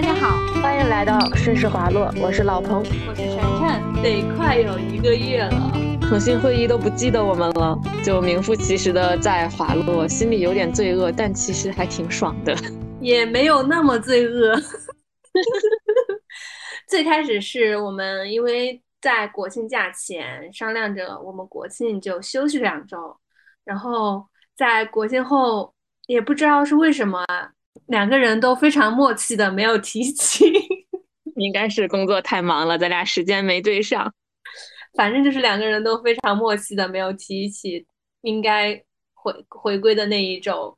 大家好，欢迎来到顺势滑落，我是老彭，我是晨晨，得快有一个月了，腾讯会议都不记得我们了，就名副其实的在滑落，心里有点罪恶，但其实还挺爽的，也没有那么罪恶。最开始是我们因为在国庆假前商量着，我们国庆就休息两周，然后在国庆后也不知道是为什么。两个人都非常默契的没有提起，应该是工作太忙了，咱俩时间没对上。反正就是两个人都非常默契的没有提起应该回回归的那一周，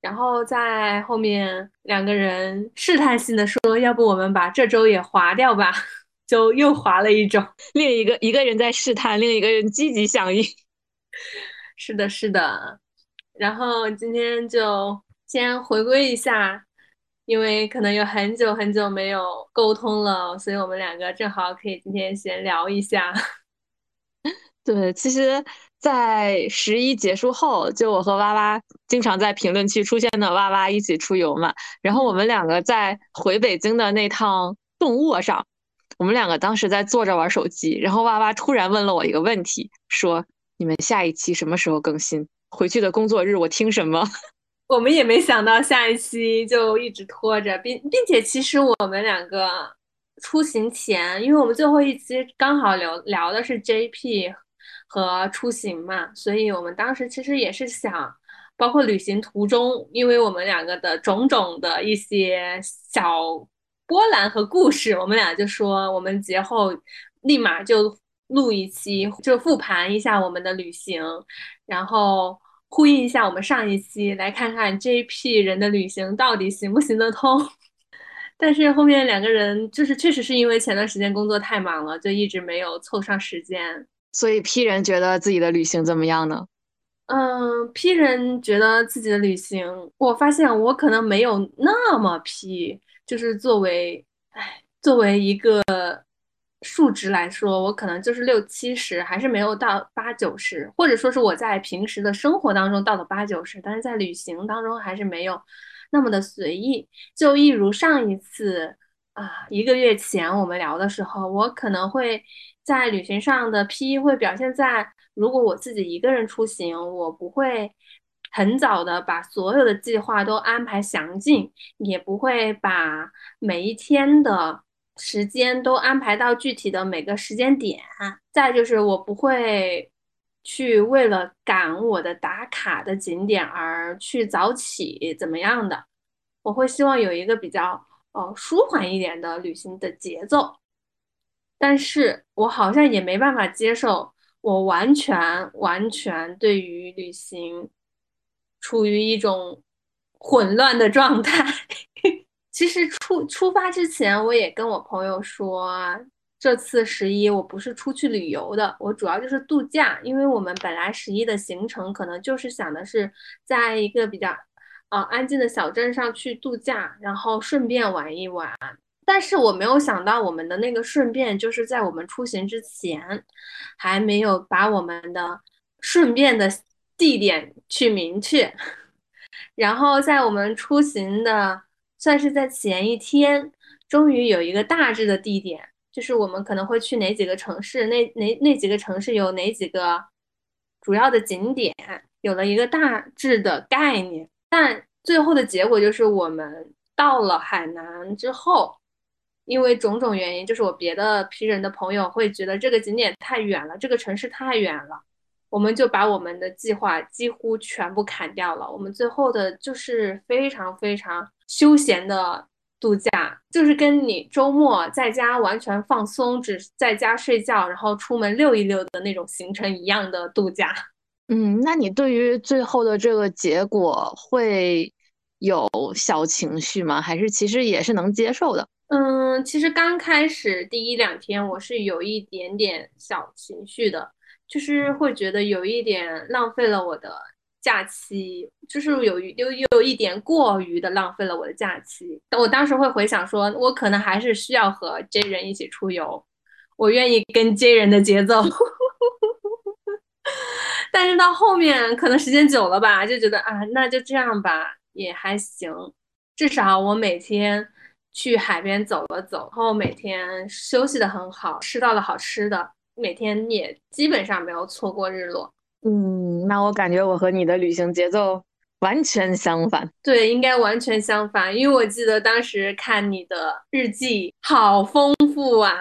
然后在后面两个人试探性的说：“要不我们把这周也划掉吧？” 就又划了一周。另一个一个人在试探，另一个人积极响应。是的，是的。然后今天就。先回归一下，因为可能有很久很久没有沟通了，所以我们两个正好可以今天闲聊一下。对，其实，在十一结束后，就我和哇哇经常在评论区出现的哇哇一起出游嘛。然后我们两个在回北京的那趟动卧上，我们两个当时在坐着玩手机，然后哇哇突然问了我一个问题，说：“你们下一期什么时候更新？回去的工作日我听什么？” 我们也没想到下一期就一直拖着，并并且其实我们两个出行前，因为我们最后一期刚好聊聊的是 JP 和出行嘛，所以我们当时其实也是想，包括旅行途中，因为我们两个的种种的一些小波澜和故事，我们俩就说我们节后立马就录一期，就复盘一下我们的旅行，然后。呼应一下我们上一期，来看看 JP 人的旅行到底行不行得通。但是后面两个人就是确实是因为前段时间工作太忙了，就一直没有凑上时间。所以 P 人觉得自己的旅行怎么样呢？嗯，P 人觉得自己的旅行，我发现我可能没有那么 P，就是作为，哎，作为一个。数值来说，我可能就是六七十，还是没有到八九十，或者说是我在平时的生活当中到了八九十，但是在旅行当中还是没有那么的随意。就一如上一次啊，一个月前我们聊的时候，我可能会在旅行上的 P 会表现在，如果我自己一个人出行，我不会很早的把所有的计划都安排详尽，也不会把每一天的。时间都安排到具体的每个时间点，再就是我不会去为了赶我的打卡的景点而去早起怎么样的，我会希望有一个比较呃舒缓一点的旅行的节奏，但是我好像也没办法接受我完全完全对于旅行处于一种混乱的状态。其实出出发之前，我也跟我朋友说，这次十一我不是出去旅游的，我主要就是度假。因为我们本来十一的行程可能就是想的是在一个比较啊安静的小镇上去度假，然后顺便玩一玩。但是我没有想到，我们的那个顺便就是在我们出行之前，还没有把我们的顺便的地点去明确，然后在我们出行的。算是在前一天，终于有一个大致的地点，就是我们可能会去哪几个城市，那哪那几个城市有哪几个主要的景点，有了一个大致的概念。但最后的结果就是，我们到了海南之后，因为种种原因，就是我别的批人的朋友会觉得这个景点太远了，这个城市太远了。我们就把我们的计划几乎全部砍掉了。我们最后的就是非常非常休闲的度假，就是跟你周末在家完全放松，只在家睡觉，然后出门溜一溜的那种行程一样的度假。嗯，那你对于最后的这个结果会有小情绪吗？还是其实也是能接受的？嗯，其实刚开始第一两天我是有一点点小情绪的。就是会觉得有一点浪费了我的假期，就是有有有一点过于的浪费了我的假期。但我当时会回想说，我可能还是需要和 J 人一起出游，我愿意跟 J 人的节奏。但是到后面可能时间久了吧，就觉得啊，那就这样吧，也还行。至少我每天去海边走了走，然后每天休息的很好，吃到了好吃的，每天也基本上没有错过日落。嗯，那我感觉我和你的旅行节奏完全相反。对，应该完全相反，因为我记得当时看你的日记，好丰富啊。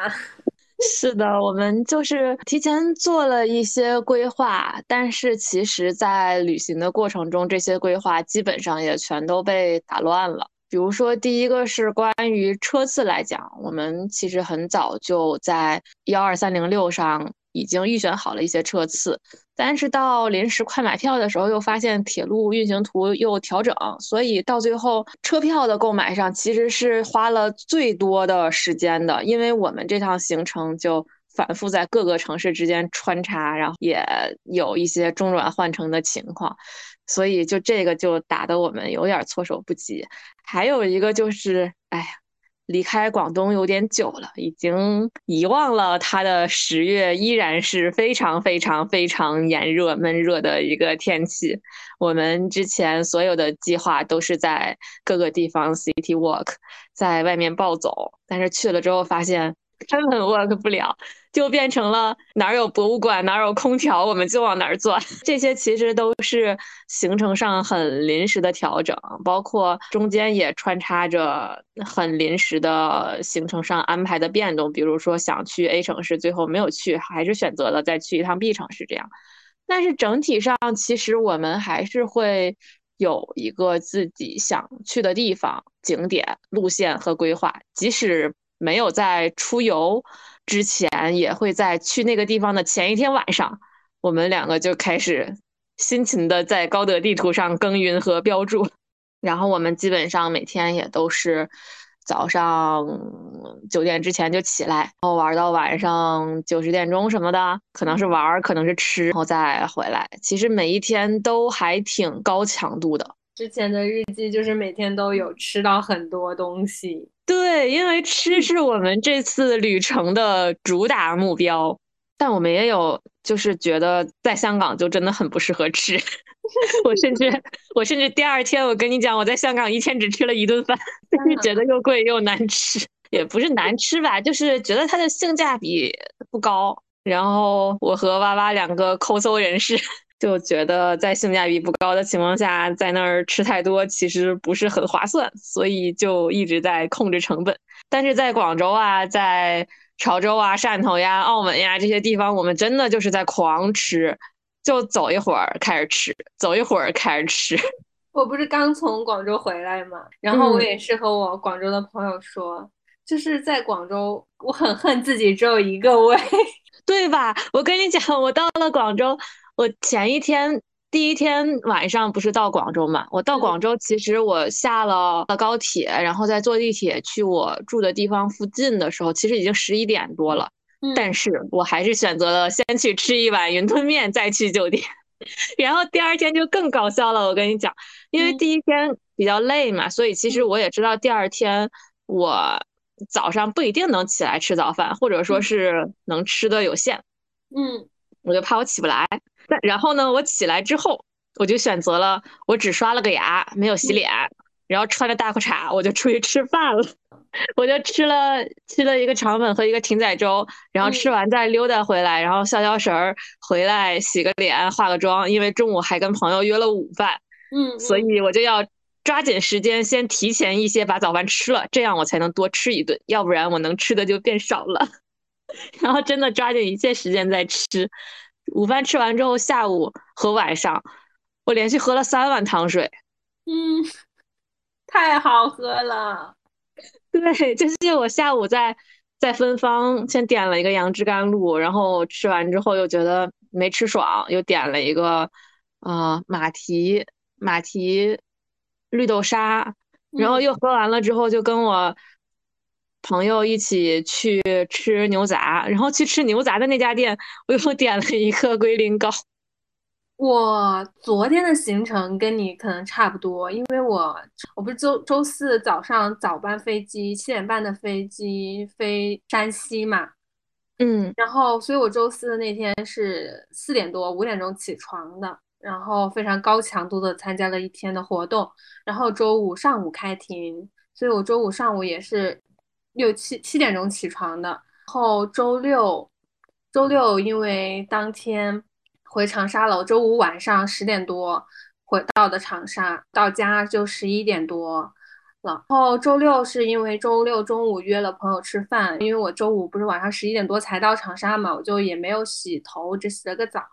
是的，我们就是提前做了一些规划，但是其实，在旅行的过程中，这些规划基本上也全都被打乱了。比如说，第一个是关于车次来讲，我们其实很早就在幺二三零六上已经预选好了一些车次。但是到临时快买票的时候，又发现铁路运行图又调整，所以到最后车票的购买上其实是花了最多的时间的，因为我们这趟行程就反复在各个城市之间穿插，然后也有一些中转换乘的情况，所以就这个就打得我们有点措手不及。还有一个就是，哎呀。离开广东有点久了，已经遗忘了它的十月依然是非常非常非常炎热闷热的一个天气。我们之前所有的计划都是在各个地方 city walk，在外面暴走，但是去了之后发现。根本 work 不了，就变成了哪儿有博物馆，哪儿有空调，我们就往哪儿钻。这些其实都是行程上很临时的调整，包括中间也穿插着很临时的行程上安排的变动。比如说想去 A 城市，最后没有去，还是选择了再去一趟 B 城市这样。但是整体上，其实我们还是会有一个自己想去的地方、景点、路线和规划，即使。没有在出游之前，也会在去那个地方的前一天晚上，我们两个就开始辛勤的在高德地图上耕耘和标注。然后我们基本上每天也都是早上九点之前就起来，然后玩到晚上九十点钟什么的，可能是玩，可能是吃，然后再回来。其实每一天都还挺高强度的。之前的日记就是每天都有吃到很多东西。对，因为吃是我们这次旅程的主打目标，但我们也有就是觉得在香港就真的很不适合吃。我甚至我甚至第二天我跟你讲，我在香港一天只吃了一顿饭，就是觉得又贵又难吃，也不是难吃吧，就是觉得它的性价比不高。然后我和娃娃两个抠搜人士。就觉得在性价比不高的情况下，在那儿吃太多其实不是很划算，所以就一直在控制成本。但是在广州啊，在潮州啊、汕头呀、澳门呀这些地方，我们真的就是在狂吃，就走一会儿开始吃，走一会儿开始吃。我不是刚从广州回来嘛，然后我也是和我广州的朋友说，就是在广州，我很恨自己只有一个胃，对吧？我跟你讲，我到了广州。我前一天第一天晚上不是到广州嘛？我到广州，其实我下了高铁，然后再坐地铁去我住的地方附近的时候，其实已经十一点多了。但是我还是选择了先去吃一碗云吞面，再去酒店。然后第二天就更搞笑了，我跟你讲，因为第一天比较累嘛，所以其实我也知道第二天我早上不一定能起来吃早饭，或者说是能吃的有限。嗯，我就怕我起不来。然后呢，我起来之后，我就选择了我只刷了个牙，没有洗脸，然后穿着大裤衩，我就出去吃饭了。我就吃了吃了一个肠粉和一个艇仔粥，然后吃完再溜达回来，然后消消食儿，回来洗个脸，化个妆，因为中午还跟朋友约了午饭。嗯，所以我就要抓紧时间，先提前一些把早饭吃了，这样我才能多吃一顿，要不然我能吃的就变少了。然后真的抓紧一切时间再吃。午饭吃完之后，下午和晚上，我连续喝了三碗糖水。嗯，太好喝了。对，就是我下午在在芬芳先点了一个杨枝甘露，然后吃完之后又觉得没吃爽，又点了一个啊马蹄马蹄绿豆沙，然后又喝完了之后就跟我。朋友一起去吃牛杂，然后去吃牛杂的那家店，我又点了一个龟苓膏。我昨天的行程跟你可能差不多，因为我我不是周周四早上早班飞机七点半的飞机飞山西嘛，嗯，然后所以我周四的那天是四点多五点钟起床的，然后非常高强度的参加了一天的活动，然后周五上午开庭。所以我周五上午也是六七七点钟起床的。然后周六，周六因为当天回长沙了，我周五晚上十点多回到的长沙，到家就十一点多了。然后周六是因为周六中午约了朋友吃饭，因为我周五不是晚上十一点多才到长沙嘛，我就也没有洗头，只洗了个澡。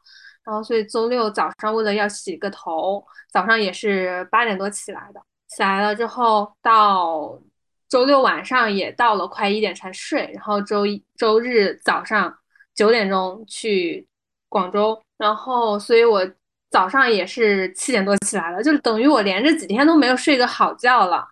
然后所以周六早上为了要洗个头，早上也是八点多起来的。起来了之后，到周六晚上也到了快一点才睡。然后周一周日早上九点钟去广州，然后所以我早上也是七点多起来了，就等于我连着几天都没有睡个好觉了。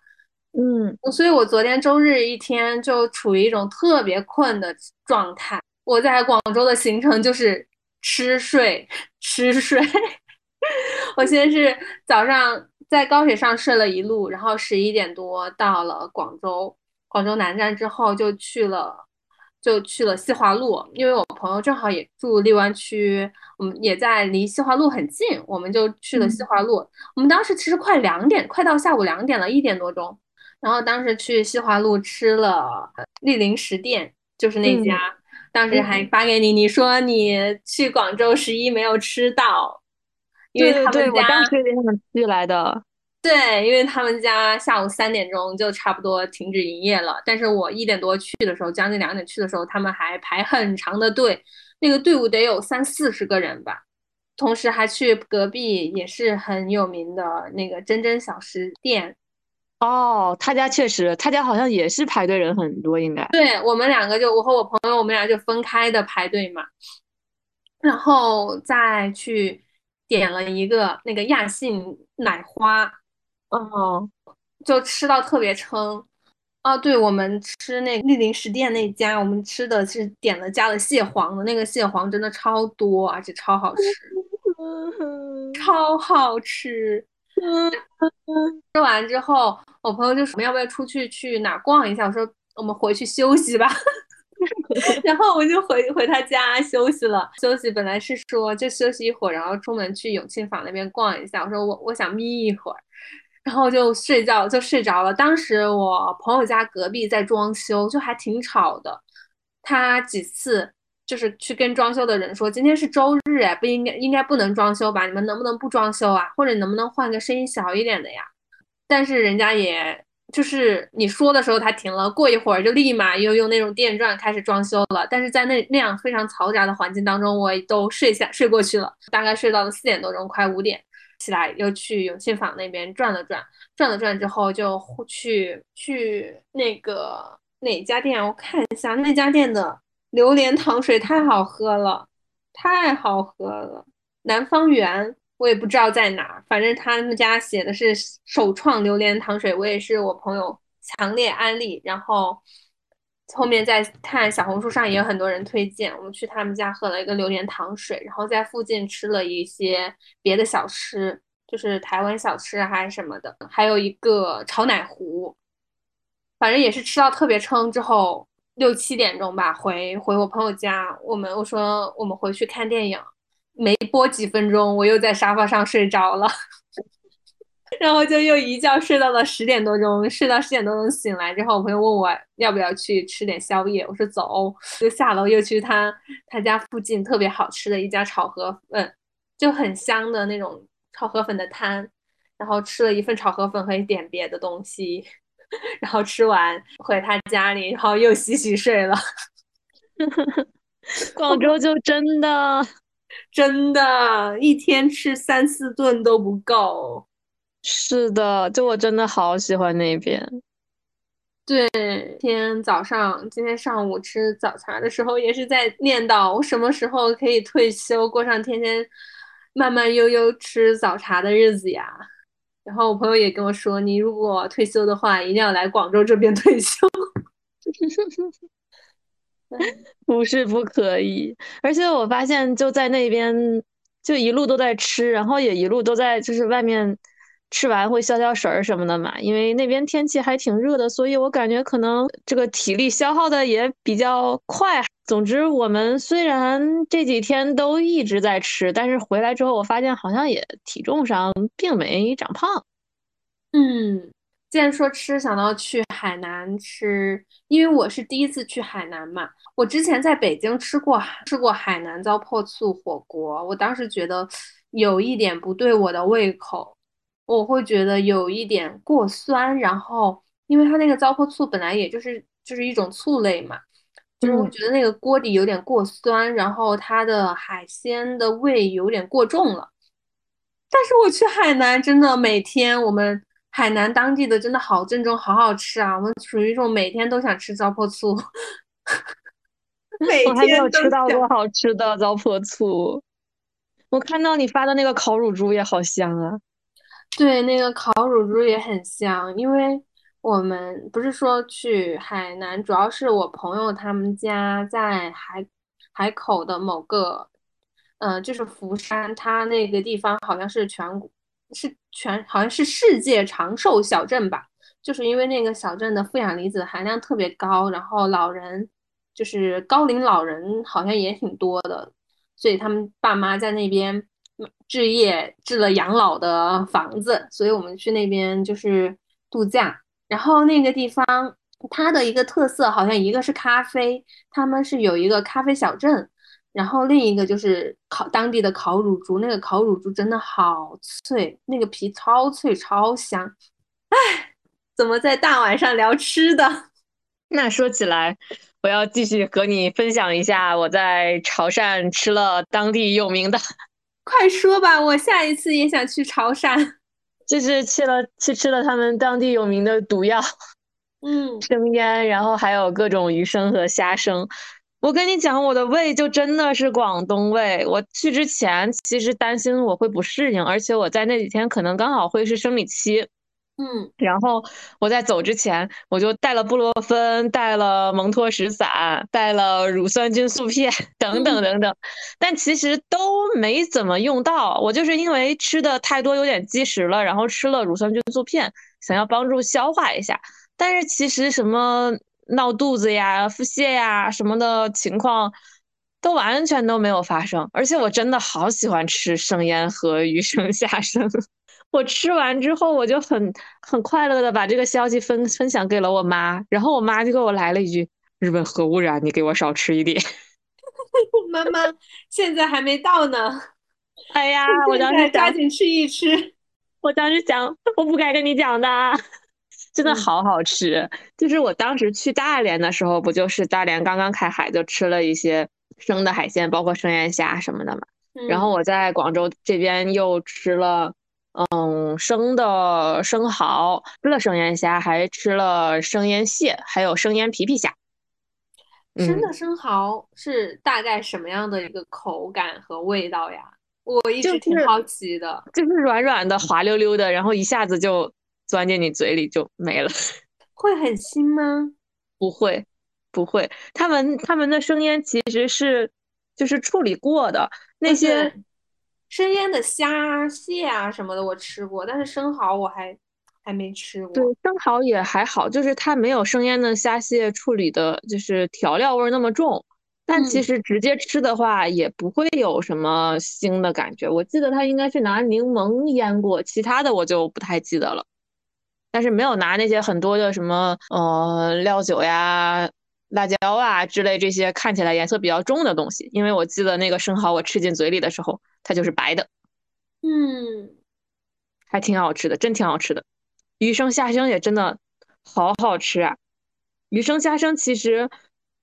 嗯，所以我昨天周日一天就处于一种特别困的状态。我在广州的行程就是吃睡 吃睡。我先是早上在高铁上睡了一路，然后十一点多到了广州，广州南站之后就去了就去了西华路，因为我朋友正好也住荔湾区，我们也在离西华路很近，我们就去了西华路。我们当时其实快两点，快到下午两点了，一点多钟。然后当时去西华路吃了莅临食店，就是那家，当时还发给你，你说你去广州十一没有吃到，因为他们家我当时也想去来的，对，因为他们家下午三点钟就差不多停止营业了，但是我一点多去的时候，将近两点去的时候，他们还排很长的队，那个队伍得有三四十个人吧，同时还去隔壁也是很有名的那个真真小食店。哦，他家确实，他家好像也是排队人很多，应该。对我们两个就我和我朋友，我们俩就分开的排队嘛，然后再去点了一个那个亚信奶花，哦，就吃到特别撑。哦，对，我们吃那莅临食店那家，我们吃的是点了加了蟹黄的，那个蟹黄真的超多，而且超好吃，超好吃。吃完之后，我朋友就说：“我们要不要出去去哪逛一下？”我说：“我们回去休息吧。” 然后我就回回他家休息了。休息本来是说就休息一会儿，然后出门去永庆坊那边逛一下。我说我我想眯一会儿，然后就睡觉就睡着了。当时我朋友家隔壁在装修，就还挺吵的。他几次。就是去跟装修的人说，今天是周日哎，不应该应该不能装修吧？你们能不能不装修啊？或者能不能换个声音小一点的呀？但是人家也就是你说的时候他停了，过一会儿就立马又用那种电钻开始装修了。但是在那那样非常嘈杂的环境当中，我都睡下睡过去了，大概睡到了四点多钟，快五点起来又去永庆坊那边转了转，转了转之后就去去那个哪家店？我看一下那家店的。榴莲糖水太好喝了，太好喝了。南方园我也不知道在哪，反正他们家写的是首创榴莲糖水，我也是我朋友强烈安利。然后后面在看小红书上也有很多人推荐，我们去他们家喝了一个榴莲糖水，然后在附近吃了一些别的小吃，就是台湾小吃还是什么的，还有一个炒奶糊，反正也是吃到特别撑之后。六七点钟吧，回回我朋友家。我们我说我们回去看电影，没播几分钟，我又在沙发上睡着了，然后就又一觉睡到了十点多钟。睡到十点多钟醒来之后，我朋友问我要不要去吃点宵夜，我说走，就下楼又去他他家附近特别好吃的一家炒河粉，就很香的那种炒河粉的摊，然后吃了一份炒河粉和一点别的东西。然后吃完回他家里，然后又洗洗睡了。广州就真的真的，一天吃三四顿都不够。是的，就我真的好喜欢那边。对，今天早上、今天上午吃早茶的时候，也是在念叨我什么时候可以退休，过上天天慢慢悠悠吃早茶的日子呀。然后我朋友也跟我说，你如果退休的话，一定要来广州这边退休。不是不可以，而且我发现就在那边，就一路都在吃，然后也一路都在就是外面吃完会消消食儿什么的嘛。因为那边天气还挺热的，所以我感觉可能这个体力消耗的也比较快。总之，我们虽然这几天都一直在吃，但是回来之后，我发现好像也体重上并没长胖。嗯，既然说吃，想到去海南吃，因为我是第一次去海南嘛。我之前在北京吃过吃过海南糟粕醋火锅，我当时觉得有一点不对我的胃口，我会觉得有一点过酸，然后因为它那个糟粕醋本来也就是就是一种醋类嘛，就是我觉得那个锅底有点过酸，然后它的海鲜的味有点过重了。但是我去海南，真的每天我们海南当地的真的好正宗，好好吃啊！我们属于一种每天都想吃糟粕醋，每我还没有天吃到过。好吃的糟粕醋。我看到你发的那个烤乳猪也好香啊！对，那个烤乳猪也很香，因为我们不是说去海南，主要是我朋友他们家在海海口的某个，呃，就是福山，它那个地方好像是全国是全好像是世界长寿小镇吧，就是因为那个小镇的负氧离子含量特别高，然后老人就是高龄老人好像也挺多的，所以他们爸妈在那边置业置了养老的房子，所以我们去那边就是度假。然后那个地方它的一个特色好像一个是咖啡，他们是有一个咖啡小镇，然后另一个就是烤当地的烤乳猪，那个烤乳猪真的好脆，那个皮超脆超香。怎么在大晚上聊吃的？那说起来，我要继续和你分享一下我在潮汕吃了当地有名的，快说吧，我下一次也想去潮汕。就是去了去吃了他们当地有名的毒药嗯生腌，然后还有各种鱼生和虾生。我跟你讲，我的胃就真的是广东胃。我去之前其实担心我会不适应，而且我在那几天可能刚好会是生理期。嗯然后我在走之前，我就带了布洛芬，带了蒙脱石散，带了乳酸菌素片 等等嗯等等，但其实都没怎么用到。我就是因为吃的太多，有点积食了，然后吃了乳酸菌素片，想要帮助消化一下。但是其实什么闹肚子呀、腹泻呀什么的情况，都完全都没有发生。而且我真的好喜欢吃生腌和鱼生虾生。我吃完之后，我就很很快乐的把这个消息分分享给了我妈，然后我妈就给我来了一句：“日本核污染，你给我少吃一点。妈妈现在还没到呢，哎呀，我当时抓，紧吃一吃。我当时想，我不该跟你讲的，真的嗯好好吃。就是我当时去大连的时候，不就是大连刚刚开海，就吃了一些生的海鲜，包括生腌虾什么的嘛。然后嗯我在广州这边又吃了，嗯，生的生蚝，吃了生腌虾，还吃了生腌蟹，还有生腌皮皮虾。嗯，生的生蚝是大概什么样的一个口感和味道呀？我一就是直挺好奇的。就是软软的、滑溜溜的，然后一下子就钻进你嘴里就没了。会很腥吗？不会，不会，他们他们的生腌其实是就是处理过的，那嗯，些，生腌的虾、蟹啊什么的我吃过，但是生蚝我还还没吃过对，生蚝也还好，就是它没有生腌的虾蟹处理的，就是调料味儿那么重。但其嗯实直接吃的话，也不会有什么腥的感觉。我记得它应该是拿柠檬腌过，其他的我就不太记得了。但是没有拿那些很多的什么呃料酒呀、辣椒啊之类这些看起来颜色比较重的东西，因为我记得那个生蚝我吃进嘴里的时候，它就是白的，嗯，还挺好吃的，真挺好吃的。鱼生虾生也真的好好吃啊！鱼生虾生其实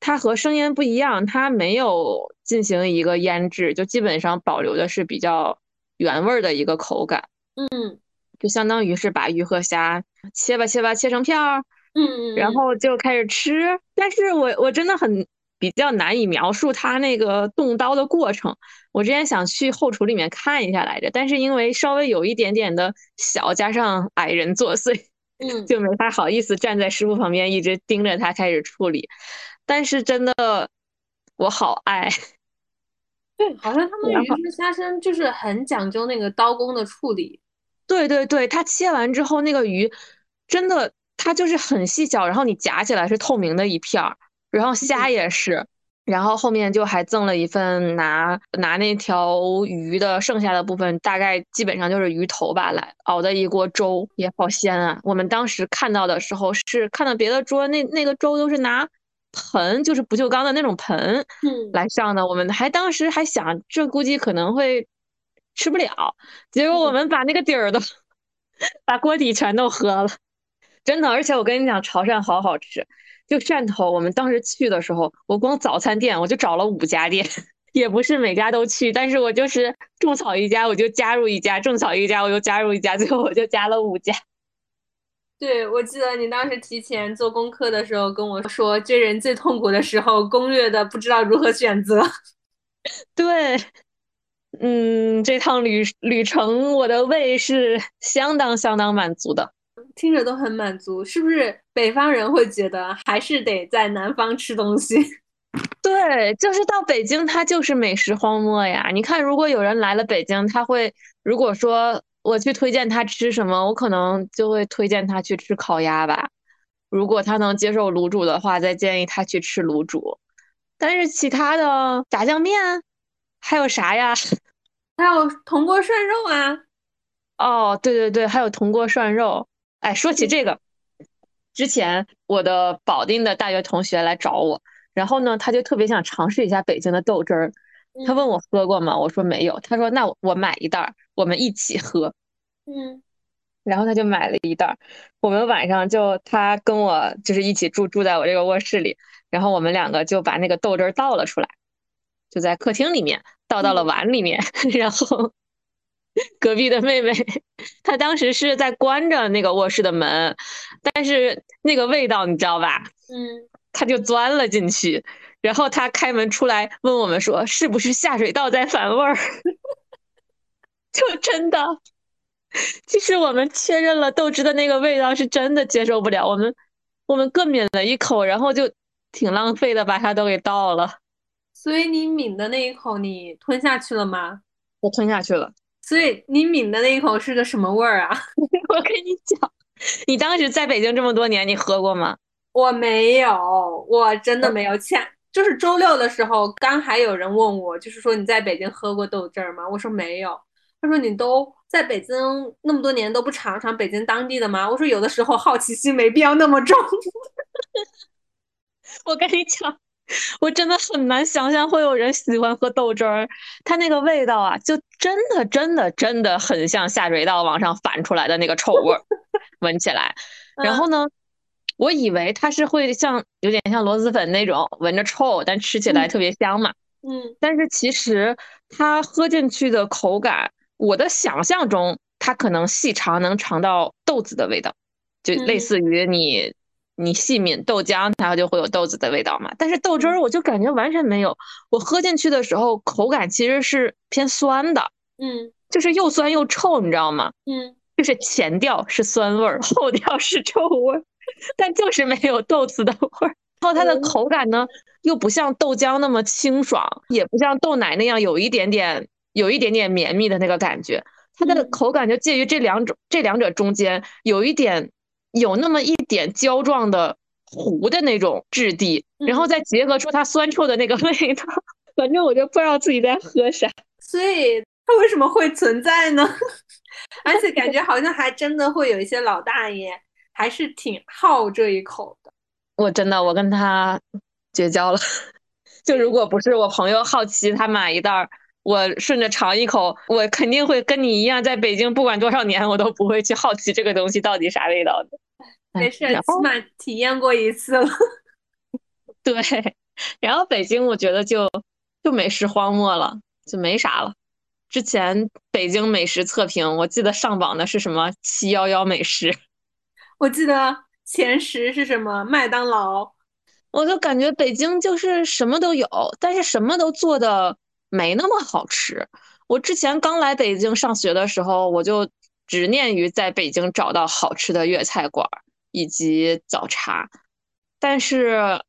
它和生腌不一样，它没有进行一个腌制，就基本上保留的是比较原味儿的一个口感，嗯就相当于是把鱼和虾切吧切吧切成片儿，嗯嗯然后就开始吃。但是我我真的很比较难以描述它那个动刀的过程。我之前想去后厨里面看一下来着，但是因为稍微有一点点的小，加上矮人作祟，嗯，就没法好意思站在师傅旁边一直盯着他开始处理。但是真的，我好爱。对，好像他 们，鱼生虾身就是很讲究那个刀工的处理。对对对，它切完之后那个鱼，真的它就是很细小，然后你夹起来是透明的一片儿，然后虾嗯也是。然后后面就还赠了一份拿拿那条鱼的剩下的部分，大概基本上就是鱼头吧，来熬的一锅粥，也好鲜啊。我们当时看到的时候是看到别的桌那那个粥都是拿盆，就是不锈钢的那种盆嗯来上的，我们还当时还想这估计可能会吃不了，结果我们把那个底儿都把锅底全都喝了，真的。而且我跟你讲，潮汕好好吃。就汕头，我们当时去的时候，我光早餐店我就找了五家店，也不是每家都去，但是我就是种草一家我就加入一家，种草一家我就加入一家，最后我就加了五家。对，我记得你当时提前做功课的时候跟我说，追人最痛苦的时候，攻略的不知道如何选择。对，嗯，这趟旅旅程我的胃是相当相当满足的。听着都很满足，是不是？北方人会觉得还是得在南方吃东西。对，就是到北京，它就是美食荒漠呀。你看，如果有人来了北京，他会如果说我去推荐他吃什么，我可能就会推荐他去吃烤鸭吧。如果他能接受卤煮的话，再建议他去吃卤煮。但是其他的炸酱面还有啥呀？还有铜锅涮肉啊。哦，对对对，还有铜锅涮肉。哎，说起这个，之前我的保定的大学同学来找我，然后呢，他就特别想尝试一下北京的豆汁儿。他问我喝过吗？我说没有。他说那我买一袋，我们一起喝。嗯，然后他就买了一袋，我们晚上就他跟我就是一起住住在我这个卧室里，然后我们两个就把那个豆汁儿倒了出来，就在客厅里面倒到了碗里面，然后。隔壁的妹妹，她当时是在关着那个卧室的门，但是那个味道你知道吧？嗯，她就钻了进去，然后她开门出来问我们说：“是不是下水道在反味儿？” 就真的，其实我们确认了豆汁的那个味道是真的接受不了，我们我们各抿了一口，然后就挺浪费的，把它都给倒了。所以你抿的那一口你吞下去了吗？我吞下去了。所以你抿的那一口是个什么味儿啊？我跟你讲，你当时在北京这么多年，你喝过吗？我没有，我真的没有。前就是周六的时候，刚还有人问我，就是说你在北京喝过豆汁儿吗？我说没有。他说你都在北京那么多年都不尝尝北京当地的吗？我说有的时候好奇心没必要那么重。我跟你讲。我真的很难想象会有人喜欢喝豆汁儿，它那个味道啊，就真的真的真的很像下水道往上反出来的那个臭味儿，闻起来。然后呢，我以为它是会像有点像螺蛳粉那种闻着臭，但吃起来特别香嘛。嗯。但是其实它喝进去的口感，我的想象中，它可能细尝能尝到豆子的味道，就类似于你。你细抿豆浆，它就会有豆子的味道嘛。但是豆汁儿，我就感觉完全没有。我喝进去的时候，口感其实是偏酸的，嗯，就是又酸又臭，你知道吗？嗯，就是前调是酸味儿，后调是臭味儿，但就是没有豆子的味儿。然后它的口感呢，又不像豆浆那么清爽，也不像豆奶那样有一点点、有一点点绵密的那个感觉。它的口感就介于这两种、这两者中间，有一点。有那么一点胶状的糊的那种质地，然后再结合出它酸臭的那个 味道，反正我就不知道自己在喝啥。所以它为什么会存在呢？而且感觉好像还真的会有一些老大爷还是挺好这一口的。我真的，我跟他绝交了。就如果不是我朋友好奇，他买一袋儿。我顺着尝一口，我肯定会跟你一样，在北京不管多少年，我都不会去好奇这个东西到底啥味道的。没事，起码体验过一次了。对，然后北京我觉得就就美食荒漠了，就没啥了。之前北京美食测评，我记得上榜的是什么七幺幺美食，我记得前十是什么麦当劳。我就感觉北京就是什么都有，但是什么都做的。没那么好吃。我之前刚来北京上学的时候，我就执念于在北京找到好吃的粤菜馆以及早茶。但是，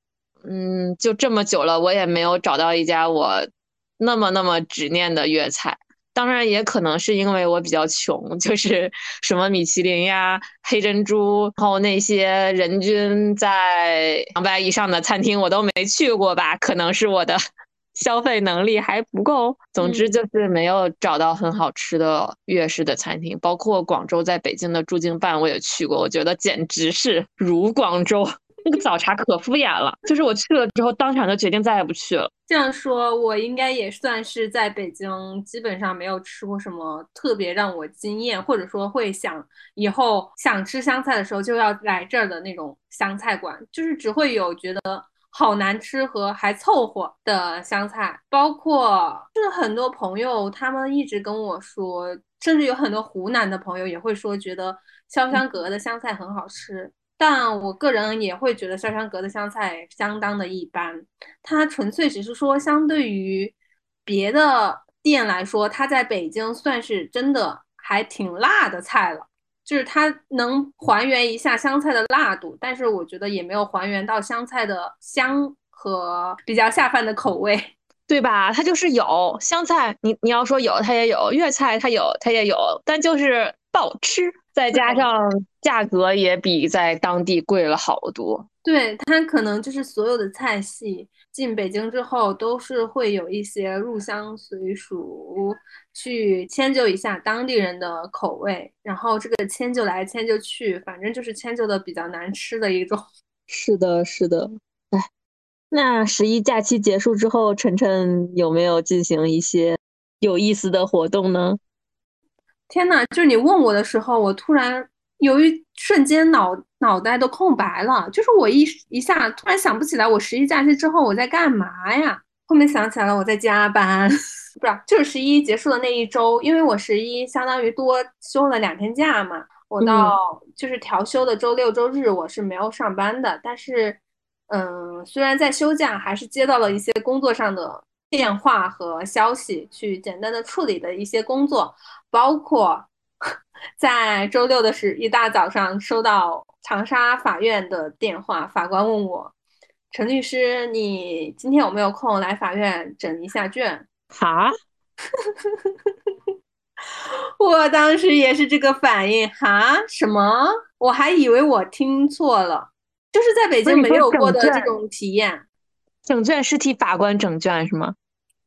嗯，就这么久了，我也没有找到一家我那么那么执念的粤菜。当然也可能是因为我比较穷，就是什么米其林呀、黑珍珠，然后那些人均在两百以上的餐厅我都没去过吧，可能是我的消费能力还不够。总之就是没有找到很好吃的粤式的餐厅，包括广州在北京的驻京办我也去过，我觉得简直是如广州。那个早茶可敷衍了，就是我去了之后，当场就决定再也不去了。这样说，我应该也算是在北京，基本上没有吃过什么特别让我惊艳，或者说会想以后想吃湘菜的时候就要来这儿的那种湘菜馆，就是只会有觉得好难吃和还凑合的香菜。包括就是很多朋友他们一直跟我说，甚至有很多湖南的朋友也会说，觉得潇湘阁的香菜很好吃。但我个人也会觉得潇湘阁的香菜相当的一般，它纯粹只是说相对于别的店来说，它在北京算是真的还挺辣的菜了，就是它能还原一下香菜的辣度，但是我觉得也没有还原到香菜的香和比较下饭的口味，对吧？它就是有香菜，你你要说有它也有，粤菜它有它也有，但就是不好吃。再加上价格也比在当地贵了好多，对它可能就是所有的菜系进北京之后都是会有一些入乡随俗，去迁就一下当地人的口味，然后这个迁就来迁就去，反正就是迁就的比较难吃的一种。是的，是的，哎，那十一假期结束之后，晨晨有没有进行一些有意思的活动呢？天呐，就是你问我的时候，我突然由于瞬间脑脑袋都空白了，就是我一一下突然想不起来，我十一假期之后我在干嘛呀？后面想起来了，我在加班，不是，就是十一结束的那一周，因为我十一相当于多休了两天假嘛，我到就是调休的周六周日我是没有上班的，但是，嗯，虽然在休假，还是接到了一些工作上的电话和消息，去简单的处理的一些工作。包括 在周六的时一大早上收到长沙法院的电话，法官问我：“陈律师，你今天有没有空来法院整一下卷？”哈，我当时也是这个反应，哈，什么？我还以为我听错了，就是在北京没有过的这种体验。整卷是替法官整卷是吗？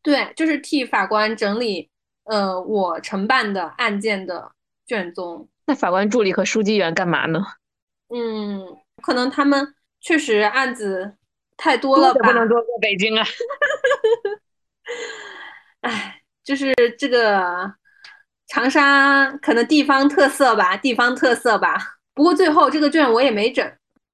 对，就是替法官整理。呃，我承办的案件的卷宗，那法官助理和书记员干嘛呢？嗯，可能他们确实案子太多了吧，不能多过北京啊。哎，就是这个长沙可能地方特色吧，地方特色吧。不过最后这个卷我也没整，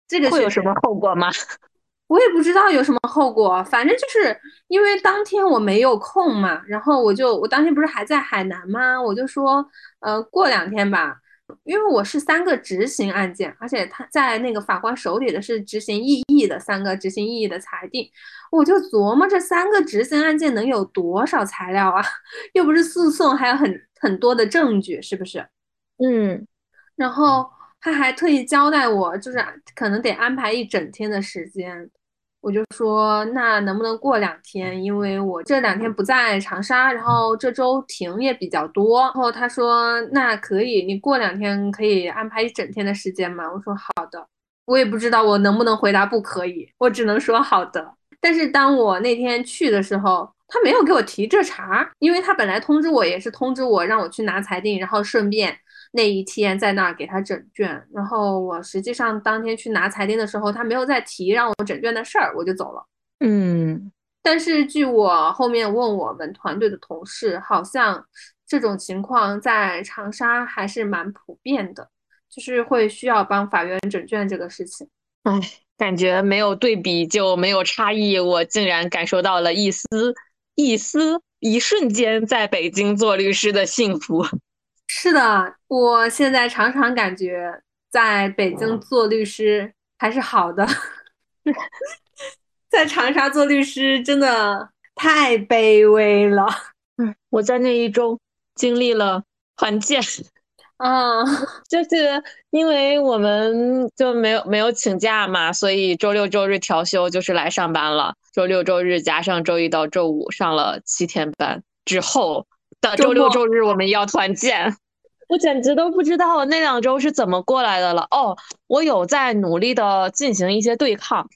这个会有什么后果吗？我也不知道有什么后果，反正就是因为当天我没有空嘛，然后我就我当天不是还在海南吗？我就说，呃，过两天吧，因为我是三个执行案件，而且他在那个法官手里的是执行异议的三个执行异议的裁定，我就琢磨这三个执行案件能有多少材料啊？又不是诉讼，还有很很多的证据，是不是？嗯，然后他还特意交代我，就是可能得安排一整天的时间。我就说，那能不能过两天？因为我这两天不在长沙，然后这周停也比较多。然后他说，那可以，你过两天可以安排一整天的时间吗？我说好的。我也不知道我能不能回答不可以，我只能说好的。但是当我那天去的时候，他没有给我提这茬，因为他本来通知我也是通知我让我去拿裁定，然后顺便。那一天在那儿给他整卷，然后我实际上当天去拿裁定的时候，他没有再提让我整卷的事儿，我就走了。嗯，但是据我后面问我们团队的同事，好像这种情况在长沙还是蛮普遍的，就是会需要帮法院整卷这个事情。唉，感觉没有对比就没有差异，我竟然感受到了一丝一丝一瞬间在北京做律师的幸福。是的，我现在常常感觉在北京做律师还是好的，在长沙做律师真的太卑微了。嗯，我在那一周经历了团建，嗯，就是因为我们就没有没有请假嘛，所以周六周日调休就是来上班了。周六周日加上周一到周五上了七天班之后。的周六周日我们要团建。我简直都不知道那两周是怎么过来的了。哦，我有在努力的进行一些对抗。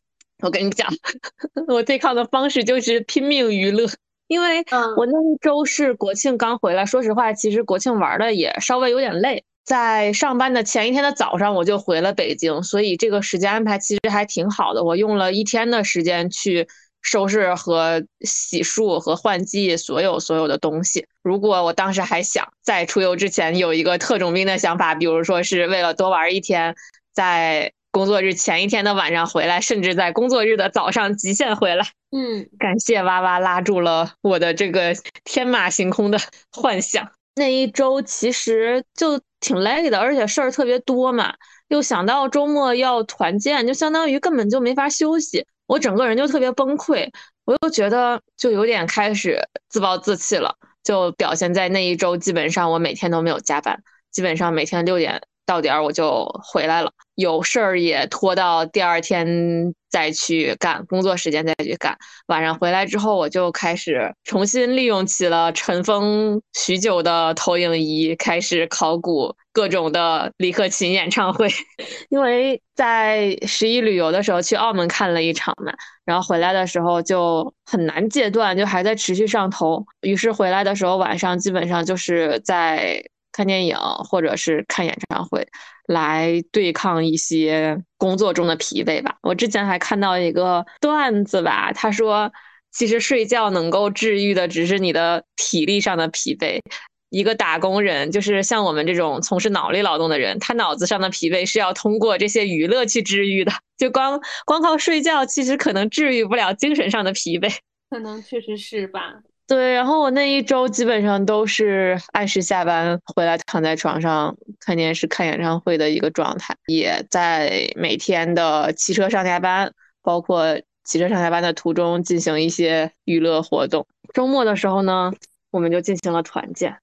我跟你讲，我对抗的方式就是拼命娱乐。因为我那一周是国庆刚回来，说实话，其实国庆玩的也稍微有点累。在上班的前一天的早上，我就回了北京，所以这个时间安排其实还挺好的。我用了一天的时间去收拾和洗漱和换季所有所有的东西。如果我当时还想在出游之前有一个特种兵的想法，比如说是为了多玩一天，在。工作日前一天的晚上回来，甚至在工作日的早上极限回来。嗯，感谢哇哇拉住了我的这个天马行空的 幻想。那一周其实就挺累的，而且事儿特别多嘛。又想到周末要团建，就相当于根本就没法休息。我整个人就特别崩溃，我又觉得就有点开始自暴自弃了，就表现在那一周，基本上我每天都没有加班，基本上每天六点。到点儿我就回来了，有事儿也拖到第二天再去干，工作时间再去干。晚上回来之后，我就开始重新利用起了尘封许久的投影仪，开始考古各种的李克勤演唱会。因为在十一旅游的时候去澳门看了一场嘛，然后回来的时候就很难戒断，就还在持续上头。于是回来的时候晚上基本上就是在。看电影或者是看演唱会，来对抗一些工作中的疲惫吧。我之前还看到一个段子吧，他说，其实睡觉能够治愈的只是你的体力上的疲惫。一个打工人，就是像我们这种从事脑力劳动的人，他脑子上的疲惫是要通过这些娱乐去治愈的。就光光靠睡觉，其实可能治愈不了精神上的疲惫。可能确实是吧。对，然后我那一周基本上都是按时下班回来，躺在床上看电视、看演唱会的一个状态，也在每天的骑车上下班，包括骑车上下班的途中进行一些娱乐活动。周末的时候呢，我们就进行了团建。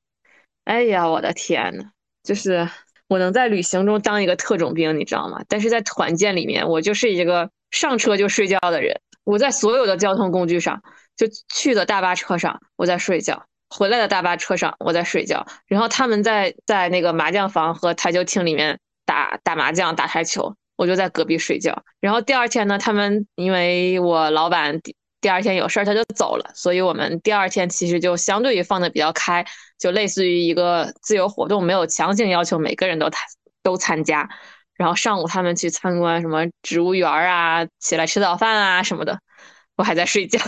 哎呀，我的天呐，就是我能在旅行中当一个特种兵，你知道吗？但是在团建里面，我就是一个上车就睡觉的人。我在所有的交通工具上。就去的大巴车上，我在睡觉；回来的大巴车上，我在睡觉。然后他们在在那个麻将房和台球厅里面打打麻将、打台球，我就在隔壁睡觉。然后第二天呢，他们因为我老板第第二天有事儿，他就走了，所以我们第二天其实就相对于放的比较开，就类似于一个自由活动，没有强行要求每个人都参都参加。然后上午他们去参观什么植物园啊，起来吃早饭啊什么的，我还在睡觉。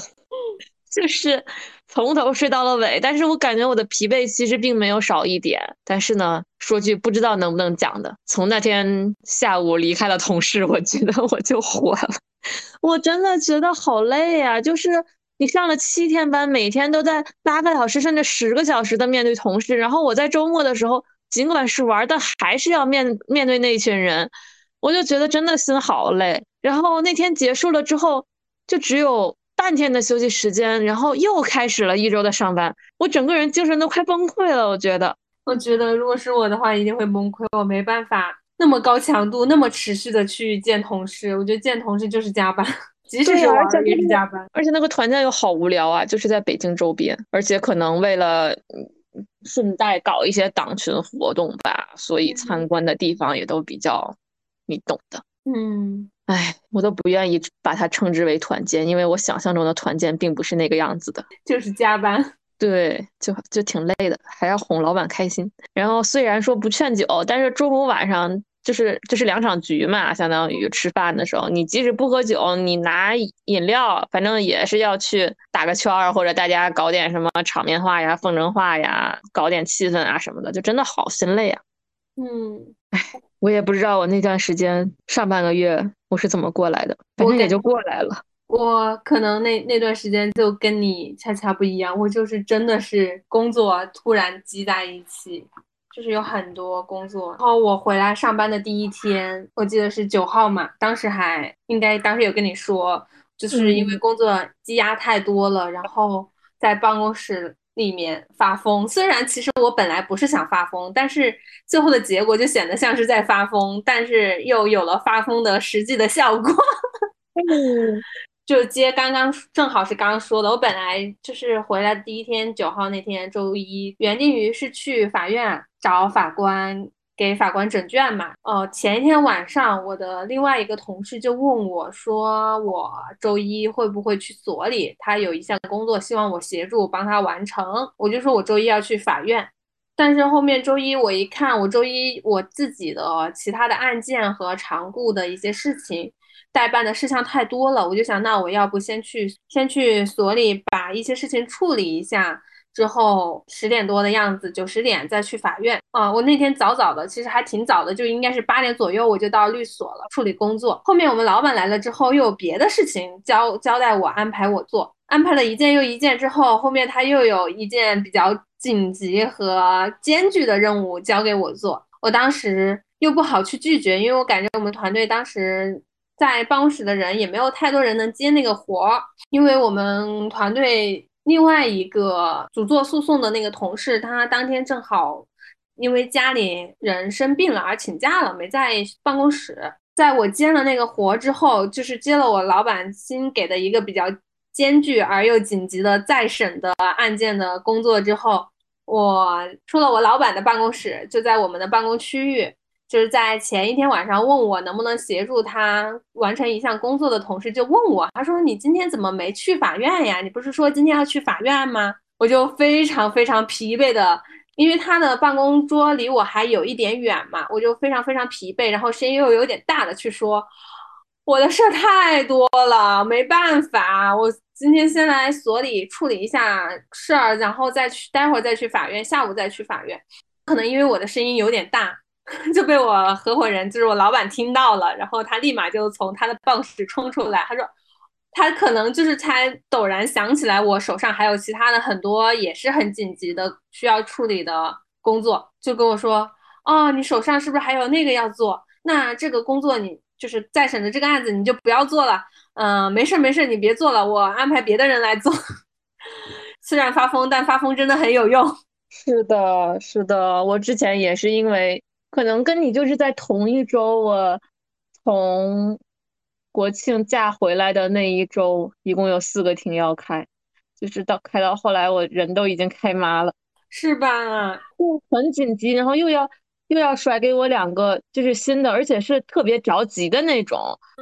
就是从头睡到了尾，但是我感觉我的疲惫其实并没有少一点。但是呢，说句不知道能不能讲的，从那天下午离开了同事，我觉得我就活了。我真的觉得好累呀！就是你上了七天班，每天都在八个小时甚至十个小时的面对同事，然后我在周末的时候，尽管是玩，但还是要面面对那群人，我就觉得真的心好累。然后那天结束了之后，就只有。半天的休息时间，然后又开始了一周的上班，我整个人精神都快崩溃了。我觉得，我觉得如果是我的话，一定会崩溃。我没办法那么高强度、那么持续的去见同事。我觉得见同事就是加班，即使是玩也是加班。而且那个团建又好无聊啊，就是在北京周边，而且可能为了顺带搞一些党群活动吧，所以参观的地方也都比较，你懂的。嗯。哎，我都不愿意把它称之为团建，因为我想象中的团建并不是那个样子的，就是加班。对，就就挺累的，还要哄老板开心。然后虽然说不劝酒，但是中午晚上就是就是两场局嘛，相当于吃饭的时候，你即使不喝酒，你拿饮料，反正也是要去打个圈儿，或者大家搞点什么场面话呀、风筝话呀，搞点气氛啊什么的，就真的好心累啊。嗯，哎，我也不知道我那段时间上半个月。我是怎么过来的？反正也就过来了。我可能那那段时间就跟你恰恰不一样，我就是真的是工作突然积在一起，就是有很多工作。然后我回来上班的第一天，我记得是九号嘛，当时还应该当时有跟你说，就是因为工作积压太多了，然后在办公室。里面发疯，虽然其实我本来不是想发疯，但是最后的结果就显得像是在发疯，但是又有了发疯的实际的效果。嗯，就接刚刚正好是刚刚说的，我本来就是回来第一天九号那天周一，原定于是去法院找法官给法官整卷嘛。哦，前一天晚上我的另外一个同事就问我说，我周一会不会去所里？他有一项工作希望我协助帮他完成，我就说我周一要去法院。但是后面周一我一看，我周一我自己的其他的案件和常顾的一些事情，代办的事项太多了，我就想，那我要不先去先去所里把一些事情处理一下，之后十点多的样子，九十点再去法院。啊，我那天早早的，其实还挺早的，就应该是八点左右我就到律所了处理工作。后面我们老板来了之后，又有别的事情交交代我安排我做，安排了一件又一件之后，后面他又有一件比较。紧急和艰巨的任务交给我做，我当时又不好去拒绝，因为我感觉我们团队当时在办公室的人也没有太多人能接那个活儿，因为我们团队另外一个主做诉讼的那个同事，他当天正好因为家里人生病了而请假了，没在办公室。在我接了那个活之后，就是接了我老板新给的一个比较艰巨而又紧急的再审的案件的工作之后。我出了我老板的办公室，就在我们的办公区域，就是在前一天晚上问我能不能协助他完成一项工作的同事就问我，他说你今天怎么没去法院呀？你不是说今天要去法院吗？我就非常非常疲惫的，因为他的办公桌离我还有一点远嘛，我就非常非常疲惫，然后声音又有点大的去说。我的事儿太多了，没办法，我今天先来所里处理一下事儿，然后再去，待会儿再去法院，下午再去法院。可能因为我的声音有点大，就被我合伙人，就是我老板听到了，然后他立马就从他的办公室冲出来，他说，他可能就是才陡然想起来我手上还有其他的很多也是很紧急的需要处理的工作，就跟我说，哦，你手上是不是还有那个要做？那这个工作你。就是再审的这个案子，你就不要做了。嗯，没事没事，你别做了，我安排别的人来做。虽然发疯，但发疯真的很有用。是的，是的，我之前也是因为可能跟你就是在同一周，我从国庆假回来的那一周，一共有四个庭要开，就是到开到后来，我人都已经开麻了，是吧？就很紧急，然后又要。又要甩给我两个，就是新的，而且是特别着急的那种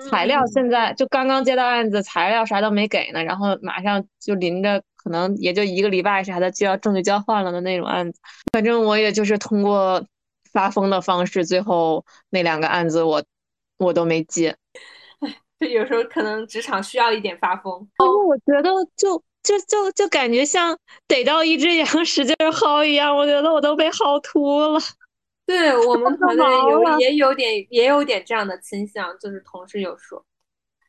材料。现在就刚刚接到案子，材料啥都没给呢，然后马上就临着，可能也就一个礼拜啥的就要证据交换了的那种案子。反正我也就是通过发疯的方式，最后那两个案子我我都没接。哎，就有时候可能职场需要一点发疯。哦，我觉得就就就就感觉像逮到一只羊使劲薅一样，我觉得我都被薅秃了。对我们团队 有也有点也有点这样的倾向，就是同事有说，